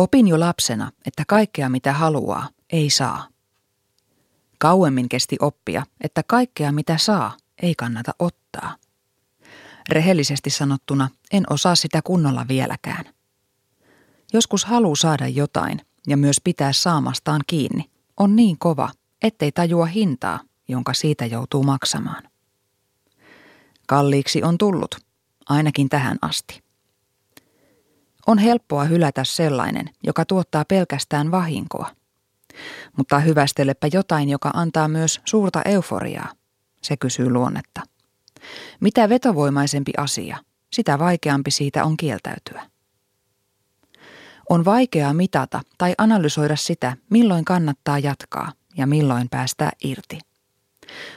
Opin jo lapsena, että kaikkea mitä haluaa, ei saa. Kauemmin kesti oppia, että kaikkea mitä saa, ei kannata ottaa. Rehellisesti sanottuna en osaa sitä kunnolla vieläkään. Joskus halu saada jotain ja myös pitää saamastaan kiinni on niin kova, ettei tajua hintaa, jonka siitä joutuu maksamaan. Kalliiksi on tullut, ainakin tähän asti. On helppoa hylätä sellainen, joka tuottaa pelkästään vahinkoa. Mutta hyvästelepä jotain, joka antaa myös suurta euforiaa, se kysyy luonnetta. Mitä vetovoimaisempi asia, sitä vaikeampi siitä on kieltäytyä. On vaikeaa mitata tai analysoida sitä, milloin kannattaa jatkaa ja milloin päästää irti.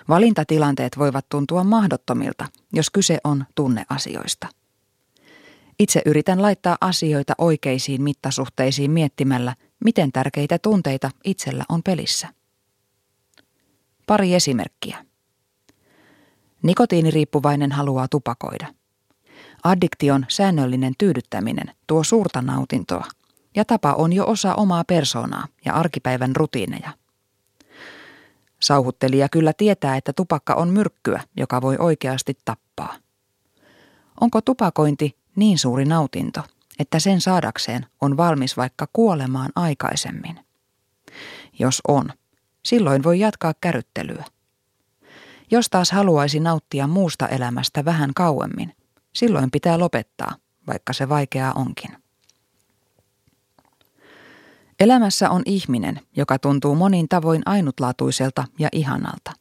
Valintatilanteet voivat tuntua mahdottomilta, jos kyse on tunneasioista. Itse yritän laittaa asioita oikeisiin mittasuhteisiin miettimällä, miten tärkeitä tunteita itsellä on pelissä. Pari esimerkkiä. Nikotiiniriippuvainen haluaa tupakoida. Addiktion säännöllinen tyydyttäminen tuo suurta nautintoa, ja tapa on jo osa omaa persoonaa ja arkipäivän rutiineja. Sauhuttelija kyllä tietää, että tupakka on myrkkyä, joka voi oikeasti tappaa. Onko tupakointi niin suuri nautinto, että sen saadakseen on valmis vaikka kuolemaan aikaisemmin? Jos on, silloin voi jatkaa kärryttelyä. Jos taas haluaisi nauttia muusta elämästä vähän kauemmin, silloin pitää lopettaa, vaikka se vaikeaa onkin. Elämässä on ihminen, joka tuntuu monin tavoin ainutlaatuiselta ja ihanalta.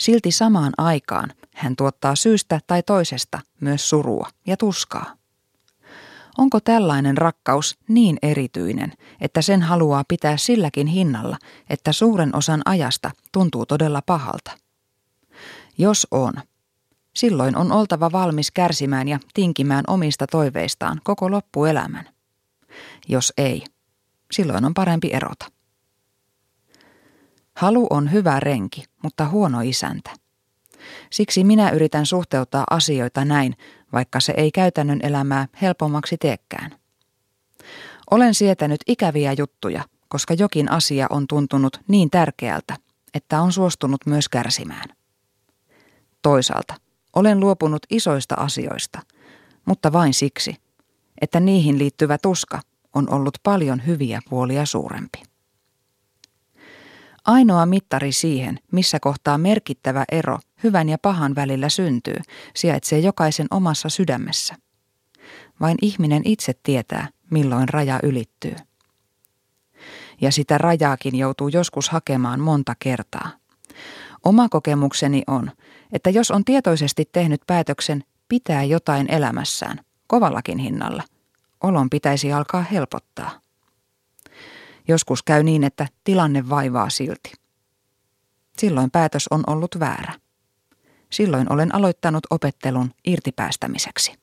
Silti samaan aikaan hän tuottaa syystä tai toisesta myös surua ja tuskaa. Onko tällainen rakkaus niin erityinen, että sen haluaa pitää silläkin hinnalla, että suuren osan ajasta tuntuu todella pahalta? Jos on, silloin on oltava valmis kärsimään ja tinkimään omista toiveistaan koko loppuelämän. Jos ei, silloin on parempi erota. Halu on hyvä renki, mutta huono isäntä. Siksi minä yritän suhteuttaa asioita näin, vaikka se ei käytännön elämää helpommaksi teekään. Olen sietänyt ikäviä juttuja, koska jokin asia on tuntunut niin tärkeältä, että on suostunut myös kärsimään. Toisaalta olen luopunut isoista asioista, mutta vain siksi, että niihin liittyvä tuska on ollut paljon hyviä puolia suurempi. Ainoa mittari siihen, missä kohtaa merkittävä ero hyvän ja pahan välillä syntyy, sijaitsee jokaisen omassa sydämessä. Vain ihminen itse tietää, milloin raja ylittyy. Ja sitä rajaakin joutuu joskus hakemaan monta kertaa. Oma kokemukseni on, että jos on tietoisesti tehnyt päätöksen pitää jotain elämässään, kovallakin hinnalla, olon pitäisi alkaa helpottaa. Joskus käy niin, että tilanne vaivaa silti. Silloin päätös on ollut väärä. Silloin olen aloittanut opettelun irtipäästämiseksi.